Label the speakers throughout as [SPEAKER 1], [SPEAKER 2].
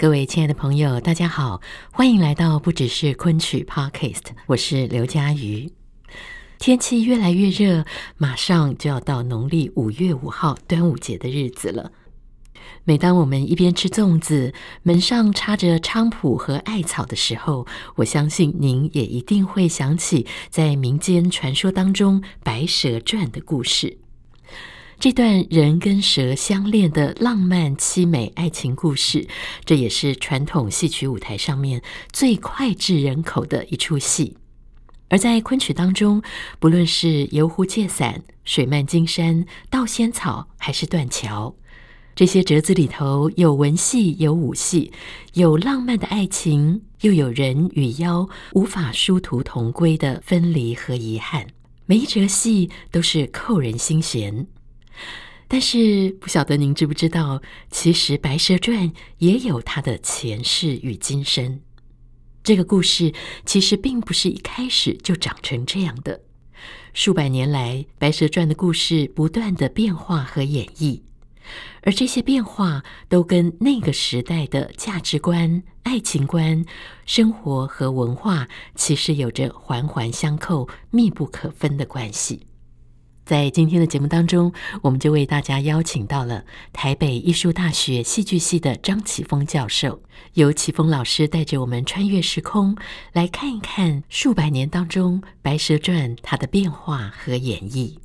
[SPEAKER 1] 各位亲爱的朋友，大家好，欢迎来到不只是昆曲 Podcast，我是刘佳瑜。天气越来越热，马上就要到农历五月五号端午节的日子了。每当我们一边吃粽子，门上插着菖蒲和艾草的时候，我相信您也一定会想起在民间传说当中《白蛇传》的故事。这段人跟蛇相恋的浪漫凄美爱情故事，这也是传统戏曲舞台上面最脍炙人口的一出戏。而在昆曲当中，不论是游湖借伞、水漫金山、盗仙草，还是断桥，这些折子里头有文戏，有武戏，有浪漫的爱情，又有人与妖无法殊途同归的分离和遗憾。每一折戏都是扣人心弦。但是不晓得您知不知道，其实《白蛇传》也有它的前世与今生。这个故事其实并不是一开始就长成这样的，数百年来，《白蛇传》的故事不断的变化和演绎，而这些变化都跟那个时代的价值观、爱情观、生活和文化其实有着环环相扣、密不可分的关系。在今天的节目当中，我们就为大家邀请到了台北艺术大学戏剧系的张启峰教授，由启峰老师带着我们穿越时空，来看一看数百年当中《白蛇传》它的变化和演绎。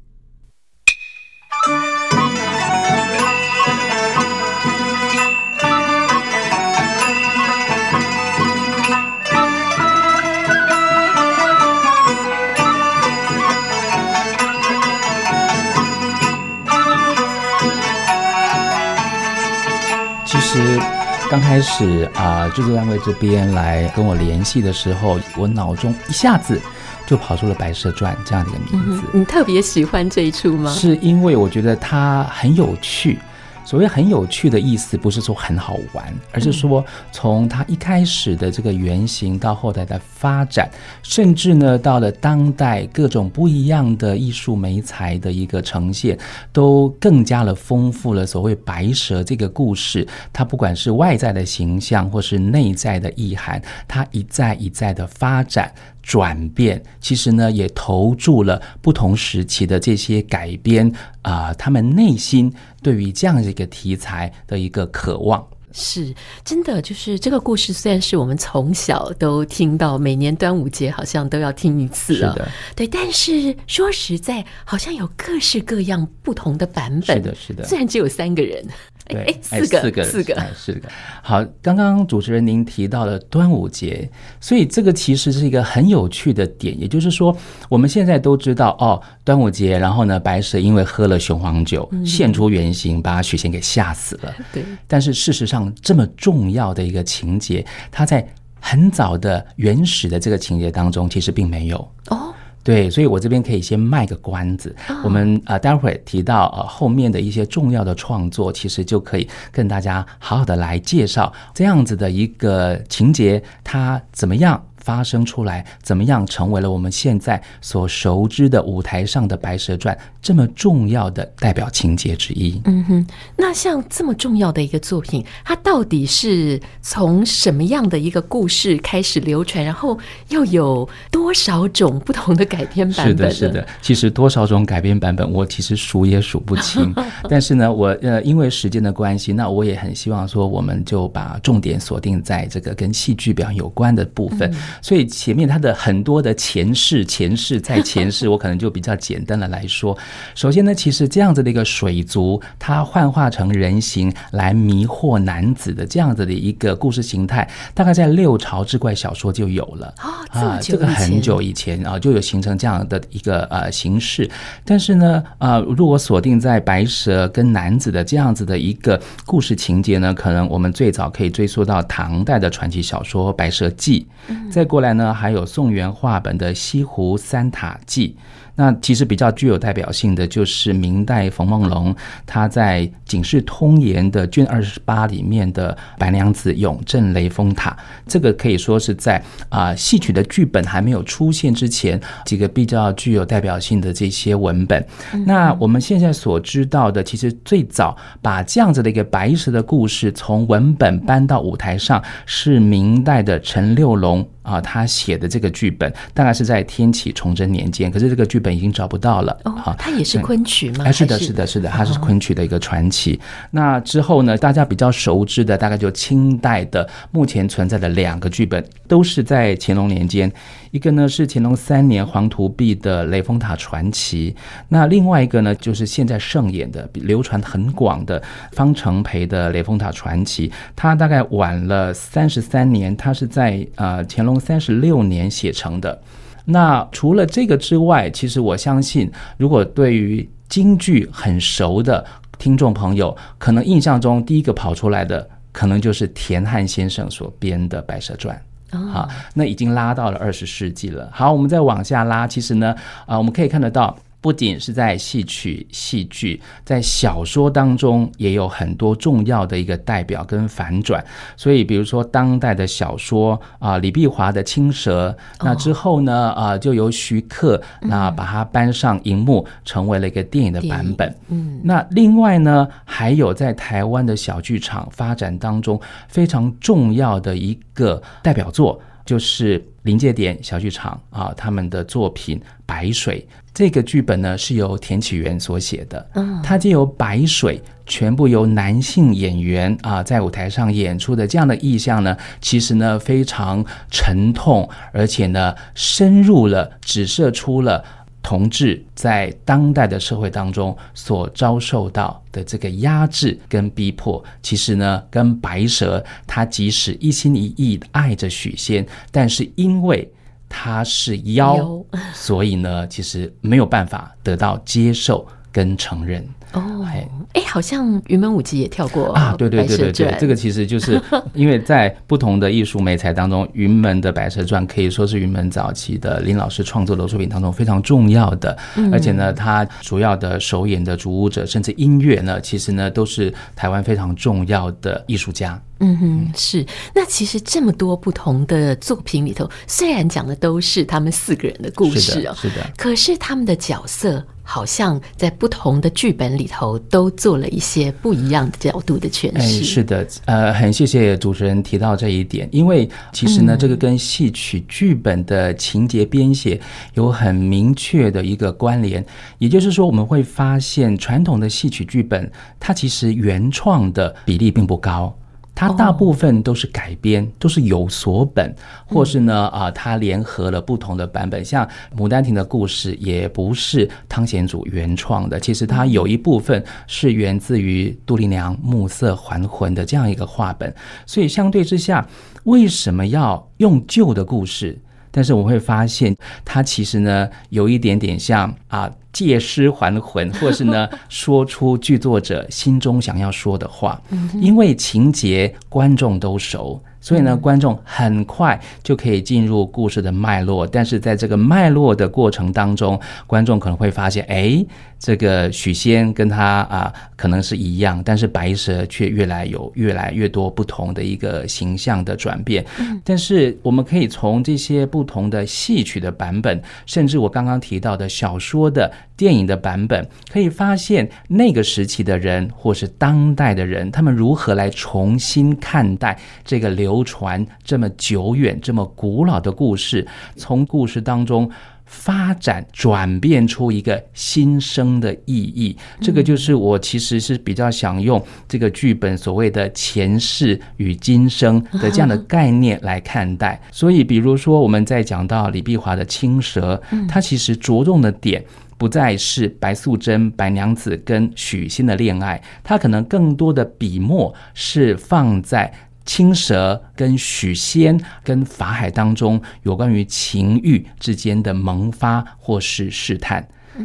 [SPEAKER 2] 刚开始啊，制作单位这边来跟我联系的时候，我脑中一下子就跑出了《白蛇传》这样的一个名字。
[SPEAKER 1] 嗯，你特别喜欢这一出吗？
[SPEAKER 2] 是因为我觉得它很有趣。所谓很有趣的意思，不是说很好玩，而是说从它一开始的这个原型到后来的发展，甚至呢到了当代各种不一样的艺术媒材的一个呈现，都更加的丰富了所谓白蛇这个故事。它不管是外在的形象，或是内在的意涵，它一再一再的发展。转变其实呢，也投注了不同时期的这些改编啊、呃，他们内心对于这样一个题材的一个渴望。
[SPEAKER 1] 是真的，就是这个故事虽然是我们从小都听到，每年端午节好像都要听一次了，是的，对。但是说实在，好像有各式各样不同的版本。
[SPEAKER 2] 是的，是的。
[SPEAKER 1] 虽然只有三个人。
[SPEAKER 2] 对，
[SPEAKER 1] 哎，四个，四个，
[SPEAKER 2] 四个，四个。好，刚刚主持人您提到了端午节，所以这个其实是一个很有趣的点。也就是说，我们现在都知道哦，端午节，然后呢，白蛇因为喝了雄黄酒，现出原形，把许仙给吓死了。对。但是事实上，这么重要的一个情节，它在很早的原始的这个情节当中，其实并没有。哦。对，所以我这边可以先卖个关子。我们呃，待会儿提到呃后面的一些重要的创作，其实就可以跟大家好好的来介绍这样子的一个情节，它怎么样发生出来，怎么样成为了我们现在所熟知的舞台上的《白蛇传》这么重要的代表情节之一？
[SPEAKER 1] 嗯哼，那像这么重要的一个作品，它到底是从什么样的一个故事开始流传，然后又有多少种不同的改编版本？
[SPEAKER 2] 是的，是的，其实多少种改编版本，我其实数也数不清。但是呢，我呃，因为时间的关系，那我也很希望说，我们就把重点锁定在这个跟戏剧表演有关的部分。嗯所以前面他的很多的前世、前世在前世，我可能就比较简单的来说。首先呢，其实这样子的一个水族，它幻化成人形来迷惑男子的这样子的一个故事形态，大概在六朝志怪小说就有了啊，这个很久以前啊就有形成这样的一个呃形式。但是呢，呃，如果锁定在白蛇跟男子的这样子的一个故事情节呢，可能我们最早可以追溯到唐代的传奇小说《白蛇记》，再过来呢，还有宋元话本的《西湖三塔记》。那其实比较具有代表性的就是明代冯梦龙他在《警世通言》的卷二十八里面的白娘子永镇雷峰塔，这个可以说是在啊戏曲的剧本还没有出现之前，几个比较具有代表性的这些文本。那我们现在所知道的，其实最早把这样子的一个白蛇的故事从文本搬到舞台上，是明代的陈六龙。啊，他写的这个剧本大概是在天启崇祯年间，可是这个剧本已经找不到了。
[SPEAKER 1] 哦，它也是昆曲吗？
[SPEAKER 2] 哎，是的，是的，是的，它是昆曲的一个传奇。哦。那之后呢，大家比较熟知的，大概就清代的目前存在的两个剧本，都是在乾隆年间。一个呢是乾隆三年黄图壁的《雷峰塔传奇》，那另外一个呢就是现在上演的、流传很广的方承培的《雷峰塔传奇》，他大概晚了三十三年，他是在呃乾隆三十六年写成的。那除了这个之外，其实我相信，如果对于京剧很熟的听众朋友，可能印象中第一个跑出来的，可能就是田汉先生所编的《白蛇传》。好，那已经拉到了二十世纪了。好，我们再往下拉，其实呢，啊，我们可以看得到。不仅是在戏曲、戏剧，在小说当中也有很多重要的一个代表跟反转。所以，比如说当代的小说啊，李碧华的《青蛇》，那之后呢，啊，就由徐克那把它搬上荧幕，成为了一个电影的版本。嗯，那另外呢，还有在台湾的小剧场发展当中非常重要的一个代表作，就是临界点小剧场啊，他们的作品《白水》。这个剧本呢，是由田启源所写的，嗯，它借由白水全部由男性演员啊在舞台上演出的这样的意象呢，其实呢非常沉痛，而且呢深入了，指射出了同志在当代的社会当中所遭受到的这个压制跟逼迫。其实呢，跟白蛇他即使一心一意爱着许仙，但是因为他是妖，所以呢，其实没有办法得到接受跟承认。哦，哎，
[SPEAKER 1] 哎，好像云门舞集也跳过
[SPEAKER 2] 啊，对对对对对，这个其实就是 因为在不同的艺术美材当中，云门的《白蛇传》可以说是云门早期的林老师创作的作品当中非常重要的，而且呢，他主要的首演的主舞者，甚至音乐呢，其实呢都是台湾非常重要的艺术家。
[SPEAKER 1] 嗯哼，是。那其实这么多不同的作品里头，虽然讲的都是他们四个人的故事哦，
[SPEAKER 2] 是的，是的，
[SPEAKER 1] 可是他们的角色。好像在不同的剧本里头都做了一些不一样的角度的诠释。
[SPEAKER 2] 哎，是的，呃，很谢谢主持人提到这一点，因为其实呢，这个跟戏曲剧本的情节编写有很明确的一个关联。也就是说，我们会发现传统的戏曲剧本，它其实原创的比例并不高。它大部分都是改编，oh. 都是有所本，或是呢啊，它联合了不同的版本。像《牡丹亭》的故事，也不是汤显祖原创的，其实它有一部分是源自于杜丽娘《暮色还魂》的这样一个话本。所以相对之下，为什么要用旧的故事？但是我会发现，它其实呢有一点点像啊。借尸还魂，或是呢，说出剧作者心中想要说的话，因为情节观众都熟。所以呢，观众很快就可以进入故事的脉络，但是在这个脉络的过程当中，观众可能会发现，哎，这个许仙跟他啊可能是一样，但是白蛇却越来有越来越多不同的一个形象的转变。但是我们可以从这些不同的戏曲的版本，甚至我刚刚提到的小说的电影的版本，可以发现那个时期的人或是当代的人，他们如何来重新看待这个流。传这么久远、这么古老的故事，从故事当中发展转变出一个新生的意义，这个就是我其实是比较想用这个剧本所谓的前世与今生的这样的概念来看待。所以，比如说我们在讲到李碧华的《青蛇》，它其实着重的点不再是白素贞、白娘子跟许仙的恋爱，他可能更多的笔墨是放在。青蛇跟许仙跟法海当中有关于情欲之间的萌发或是试探。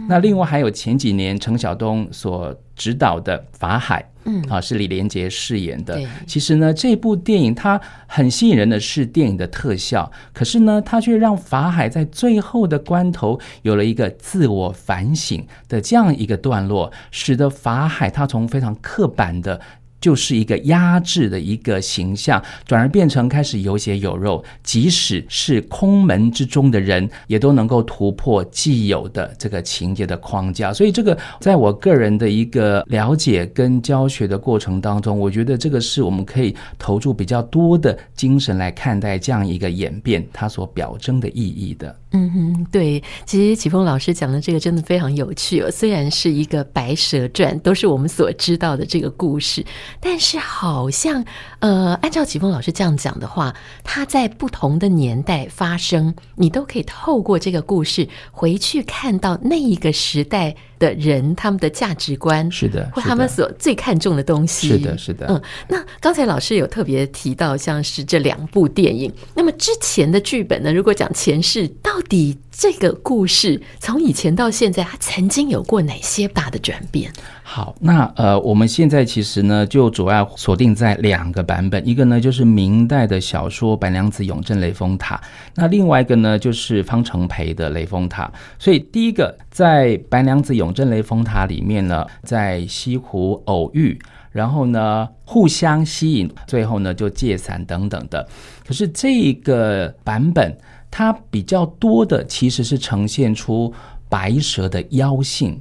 [SPEAKER 2] 那另外还有前几年陈晓东所执导的法海，嗯，啊是李连杰饰演的。其实呢，这部电影它很吸引人的是电影的特效，可是呢，它却让法海在最后的关头有了一个自我反省的这样一个段落，使得法海他从非常刻板的。就是一个压制的一个形象，转而变成开始有血有肉，即使是空门之中的人，也都能够突破既有的这个情节的框架。所以，这个在我个人的一个了解跟教学的过程当中，我觉得这个是我们可以投注比较多的精神来看待这样一个演变，它所表征的意义的。
[SPEAKER 1] 嗯哼，对，其实启峰老师讲的这个真的非常有趣哦。虽然是一个《白蛇传》，都是我们所知道的这个故事，但是好像呃，按照启峰老师这样讲的话，它在不同的年代发生，你都可以透过这个故事回去看到那一个时代的人他们的价值观，
[SPEAKER 2] 是的，
[SPEAKER 1] 或他们所最看重的东西，
[SPEAKER 2] 是的，是的。
[SPEAKER 1] 嗯，那刚才老师有特别提到，像是这两部电影，那么之前的剧本呢？如果讲前世到。底这个故事从以前到现在，它曾经有过哪些大的转变？
[SPEAKER 2] 好，那呃，我们现在其实呢，就主要锁定在两个版本，一个呢就是明代的小说《白娘子永镇雷峰塔》，那另外一个呢就是方承培的《雷峰塔》。所以第一个在《白娘子永镇雷峰塔》里面呢，在西湖偶遇，然后呢互相吸引，最后呢就借伞等等的。可是这个版本。它比较多的其实是呈现出白蛇的妖性。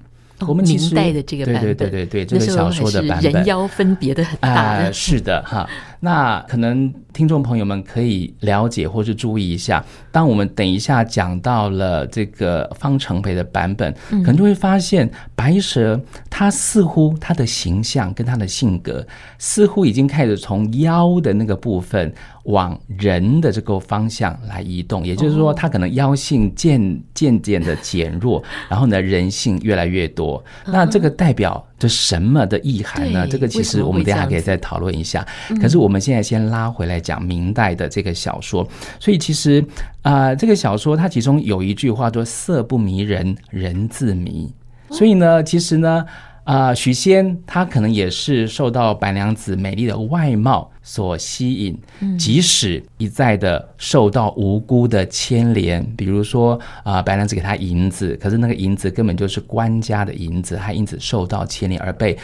[SPEAKER 2] 我们明
[SPEAKER 1] 代的这个版本，
[SPEAKER 2] 对对对对对，这个小说的版本，
[SPEAKER 1] 人妖分别的很大。
[SPEAKER 2] 呃，是的哈。那可能听众朋友们可以了解或是注意一下，当我们等一下讲到了这个方程培的版本，可能就会发现白蛇它似乎它的形象跟它的性格似乎已经开始从妖的那个部分往人的这个方向来移动，也就是说，它可能妖性渐渐渐的减弱，然后呢，人性越来越多。那这个代表着什么的意涵呢？这个其实我们等下可以再讨论一下。可是我们现在先拉回来讲明代的这个小说，所以其实啊、呃，这个小说它其中有一句话说“色不迷人，人自迷”。所以呢，其实呢。啊，许仙他可能也是受到白娘子美丽的外貌所吸引，即使一再的受到无辜的牵连，比如说啊，白娘子给他银子，可是那个银子根本就是官家的银子，他因此受到牵连而被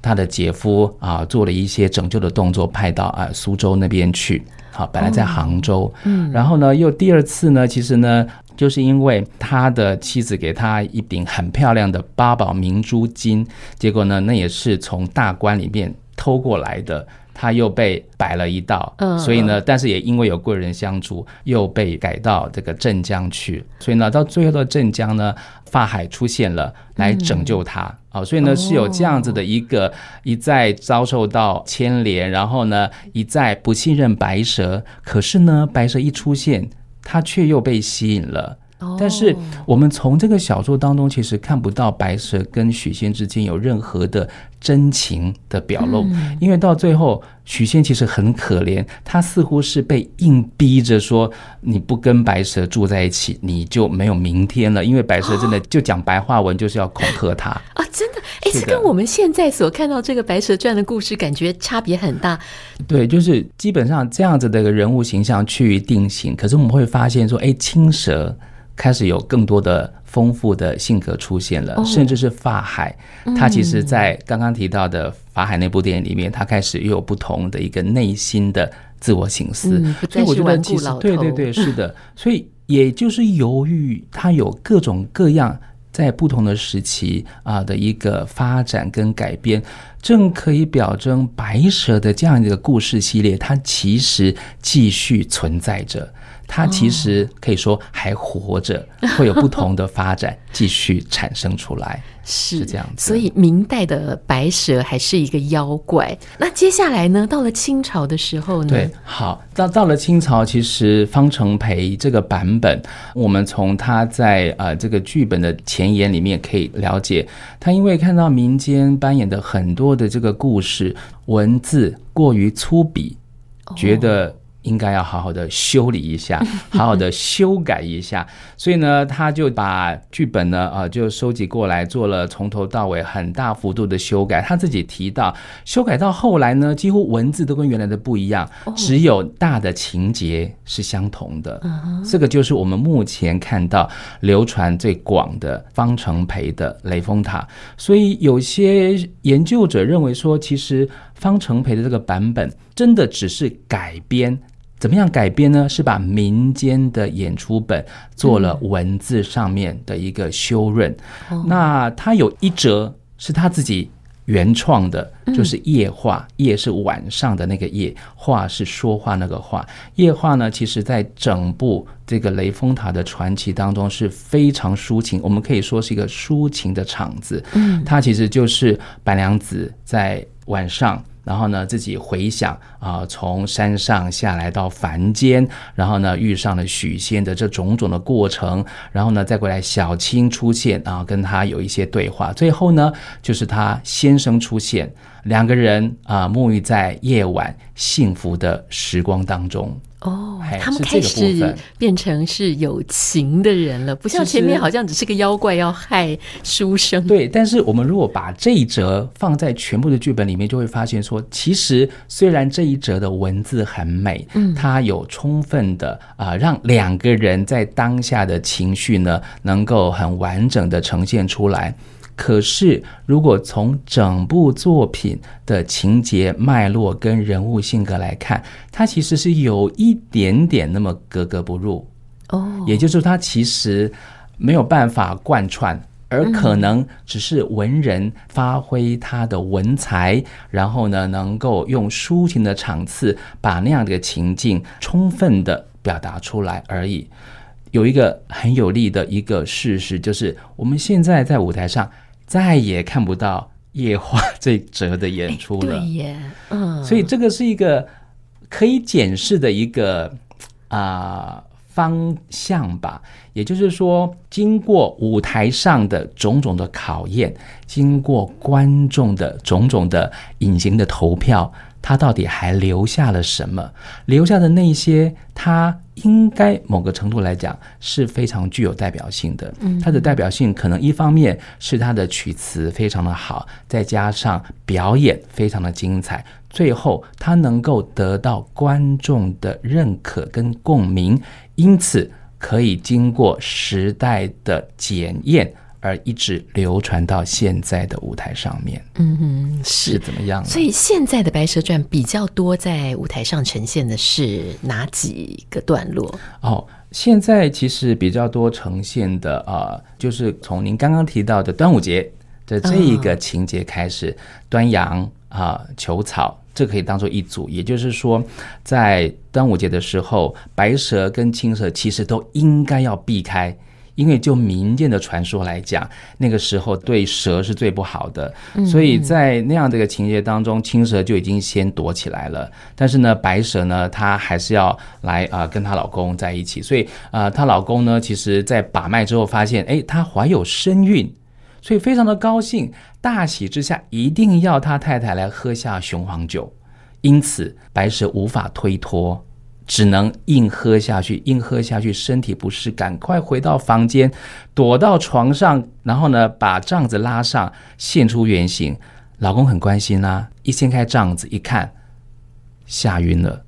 [SPEAKER 2] 他的姐夫啊做了一些拯救的动作，派到啊苏州那边去。好，本来在杭州，嗯，然后呢，又第二次呢，其实呢。就是因为他的妻子给他一顶很漂亮的八宝明珠金，结果呢，那也是从大观里面偷过来的，他又被摆了一道，嗯所以呢，但是也因为有贵人相助，又被改到这个镇江去，所以呢，到最后的镇江呢，法海出现了来拯救他，啊，所以呢是有这样子的一个一再遭受到牵连，然后呢一再不信任白蛇，可是呢，白蛇一出现。他却又被吸引了，但是我们从这个小说当中其实看不到白蛇跟许仙之间有任何的真情的表露，因为到最后许仙其实很可怜，他似乎是被硬逼着说，你不跟白蛇住在一起，你就没有明天了，因为白蛇真的就讲白话文就是要恐吓他。
[SPEAKER 1] 啊，真的，哎，这跟我们现在所看到这个白蛇传的故事感觉差别很大。
[SPEAKER 2] 对，就是基本上这样子的一个人物形象趋于定型，可是我们会发现说，哎，青蛇开始有更多的丰富的性格出现了，甚至是法海，他其实在刚刚提到的法海那部电影里面，他开始又有不同的一个内心的自我醒思，所以我觉得其实对对对，是的，所以也就是由于他有各种各样。在不同的时期啊的一个发展跟改编，正可以表征白蛇的这样一个故事系列，它其实继续存在着。它其实可以说还活着，会有不同的发展继续产生出来，
[SPEAKER 1] 是，
[SPEAKER 2] 是这样子。
[SPEAKER 1] 所以明代的白蛇还是一个妖怪。那接下来呢？到了清朝的时候呢？
[SPEAKER 2] 对，好，到到了清朝，其实方成培这个版本，我们从他在呃这个剧本的前言里面可以了解，他因为看到民间扮演的很多的这个故事文字过于粗鄙，觉得。应该要好好的修理一下，好好的修改一下。所以呢，他就把剧本呢，呃，就收集过来，做了从头到尾很大幅度的修改。他自己提到，修改到后来呢，几乎文字都跟原来的不一样，只有大的情节是相同的。这个就是我们目前看到流传最广的方程培的《雷峰塔》。所以有些研究者认为说，其实方程培的这个版本真的只是改编。怎么样改编呢？是把民间的演出本做了文字上面的一个修润。嗯、那他有一折是他自己原创的，就是夜话。夜是晚上的那个夜，话是说话那个话。夜话呢，其实在整部这个雷峰塔的传奇当中是非常抒情，我们可以说是一个抒情的场子。嗯，它其实就是白娘子在晚上。然后呢，自己回想啊、从山上下来到凡间，然后呢，遇上了许仙的这种种的过程，然后呢，再过来小青出现啊，跟他有一些对话，最后呢，就是他先生出现，两个人啊，沐浴在夜晚幸福的时光当中。
[SPEAKER 1] 哦，他们开始变成是有情的人了，不像前面好像只是个妖怪要害书生。
[SPEAKER 2] 对，但是我们如果把这一折放在全部的剧本里面，就会发现说，其实虽然这一折的文字很美，嗯，它有充分的啊，让两个人在当下的情绪呢，能够很完整的呈现出来。可是，如果从整部作品的情节脉络跟人物性格来看，它其实是有一点点那么格格不入哦。也就是说，它其实没有办法贯穿，而可能只是文人发挥他的文才，然后呢，能够用抒情的场次把那样的情境充分的表达出来而已。有一个很有利的一个事实，就是我们现在在舞台上。再也看不到夜话这折的演出了，对耶，嗯，所以这个是一个可以检视的一个啊、呃、方向吧。也就是说，经过舞台上的种种的考验，经过观众的种种的隐形的投票。他到底还留下了什么？留下的那些，他应该某个程度来讲是非常具有代表性的。嗯，他的代表性可能一方面是他的曲词非常的好，再加上表演非常的精彩，最后他能够得到观众的认可跟共鸣，因此可以经过时代的检验。而一直流传到现在的舞台上面，嗯哼，是，是怎么样？
[SPEAKER 1] 所以现在的《白蛇传》比较多在舞台上呈现的是哪几个段落？
[SPEAKER 2] 哦，现在其实比较多呈现的啊、呃，就是从您刚刚提到的端午节的这一个情节开始，哦、端阳啊、呃、求草，这可以当做一组。也就是说，在端午节的时候，白蛇跟青蛇其实都应该要避开。因为就民间的传说来讲，那个时候对蛇是最不好的，所以在那样的一个情节当中，青蛇就已经先躲起来了。但是呢，白蛇呢，她还是要来啊、呃、跟她老公在一起。所以啊、呃，她老公呢，其实在把脉之后发现，哎，她怀有身孕，所以非常的高兴，大喜之下一定要他太太来喝下雄黄酒。因此，白蛇无法推脱。只能硬喝下去，硬喝下去，身体不适，赶快回到房间，躲到床上，然后呢，把帐子拉上，现出原形。老公很关心啊，一掀开帐子一看，吓晕了，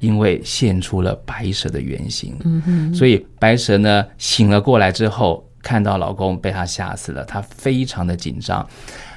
[SPEAKER 2] 因为现出了白蛇的原形。所以白蛇呢醒了过来之后，看到老公被她吓死了，她非常的紧张，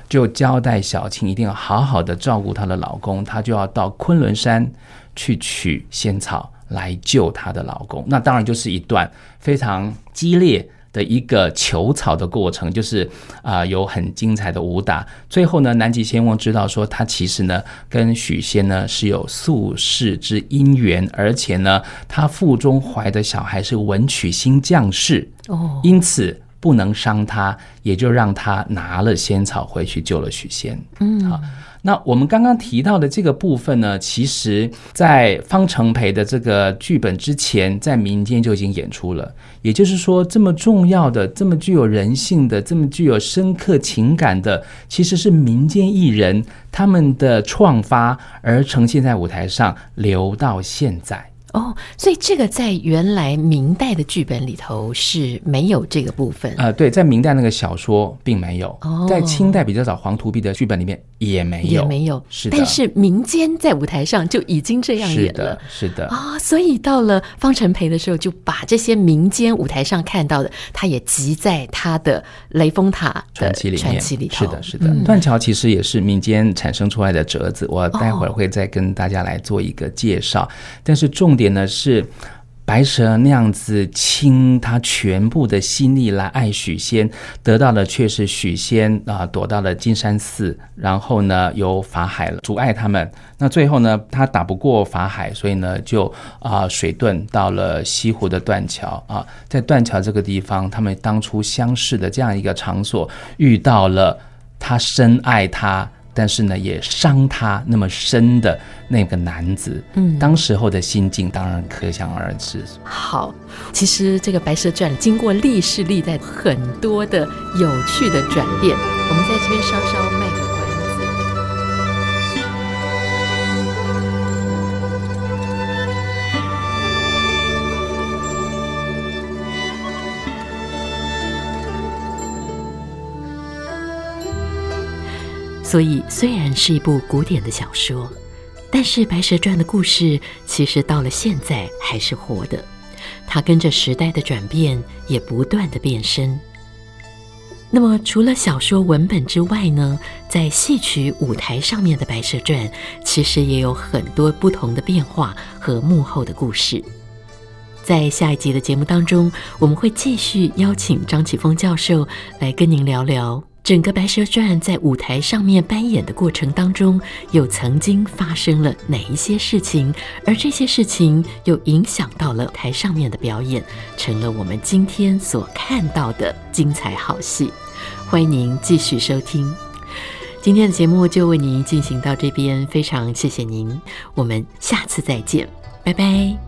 [SPEAKER 2] 就交代小青一定要好好的照顾她的老公，她就要到昆仑山。去取仙草来救她的老公，那当然就是一段非常激烈的一个求草的过程，就是啊、呃、有很精彩的武打。最后呢，南极仙翁知道说他其实呢跟许仙呢是有宿世之姻缘，而且呢他腹中怀的小孩是文曲星降世哦，因此不能伤他，也就让他拿了仙草回去救了许仙。嗯，好。那我们刚刚提到的这个部分呢，其实，在方成培的这个剧本之前，在民间就已经演出了。也就是说，这么重要的、这么具有人性的、这么具有深刻情感的，其实是民间艺人他们的创发而呈现在舞台上，留到现在。
[SPEAKER 1] 哦，所以这个在原来明代的剧本里头是没有这个部分。
[SPEAKER 2] 呃，对，在明代那个小说并没有。哦，在清代比较早黄图壁的剧本里面也没有，
[SPEAKER 1] 也没有。
[SPEAKER 2] 是的，
[SPEAKER 1] 但是民间在舞台上就已经这样演了。
[SPEAKER 2] 是的，是的。
[SPEAKER 1] 啊、哦，所以到了方成培的时候，就把这些民间舞台上看到的，他也集在他的《雷峰塔》传奇里面。传奇里头。
[SPEAKER 2] 是的，是的。嗯、断桥其实也是民间产生出来的折子，我待会儿会再跟大家来做一个介绍。哦、但是重点。呢是白蛇那样子倾他全部的心力来爱许仙，得到的却是许仙啊躲到了金山寺，然后呢由法海了阻碍他们。那最后呢他打不过法海，所以呢就啊水遁到了西湖的断桥啊，在断桥这个地方，他们当初相识的这样一个场所，遇到了他深爱他。但是呢，也伤他那么深的那个男子，嗯，当时候的心境当然可想而知。
[SPEAKER 1] 好，其实这个《白蛇传》经过历世历代很多的有趣的转变，我们在这边稍稍所以，虽然是一部古典的小说，但是《白蛇传》的故事其实到了现在还是活的。它跟着时代的转变，也不断的变身。那么，除了小说文本之外呢，在戏曲舞台上面的《白蛇传》，其实也有很多不同的变化和幕后的故事。在下一集的节目当中，我们会继续邀请张启峰教授来跟您聊聊。整个《白蛇传》在舞台上面扮演的过程当中，又曾经发生了哪一些事情？而这些事情又影响到了台上面的表演，成了我们今天所看到的精彩好戏。欢迎您继续收听今天的节目，就为您进行到这边，非常谢谢您，我们下次再见，拜拜。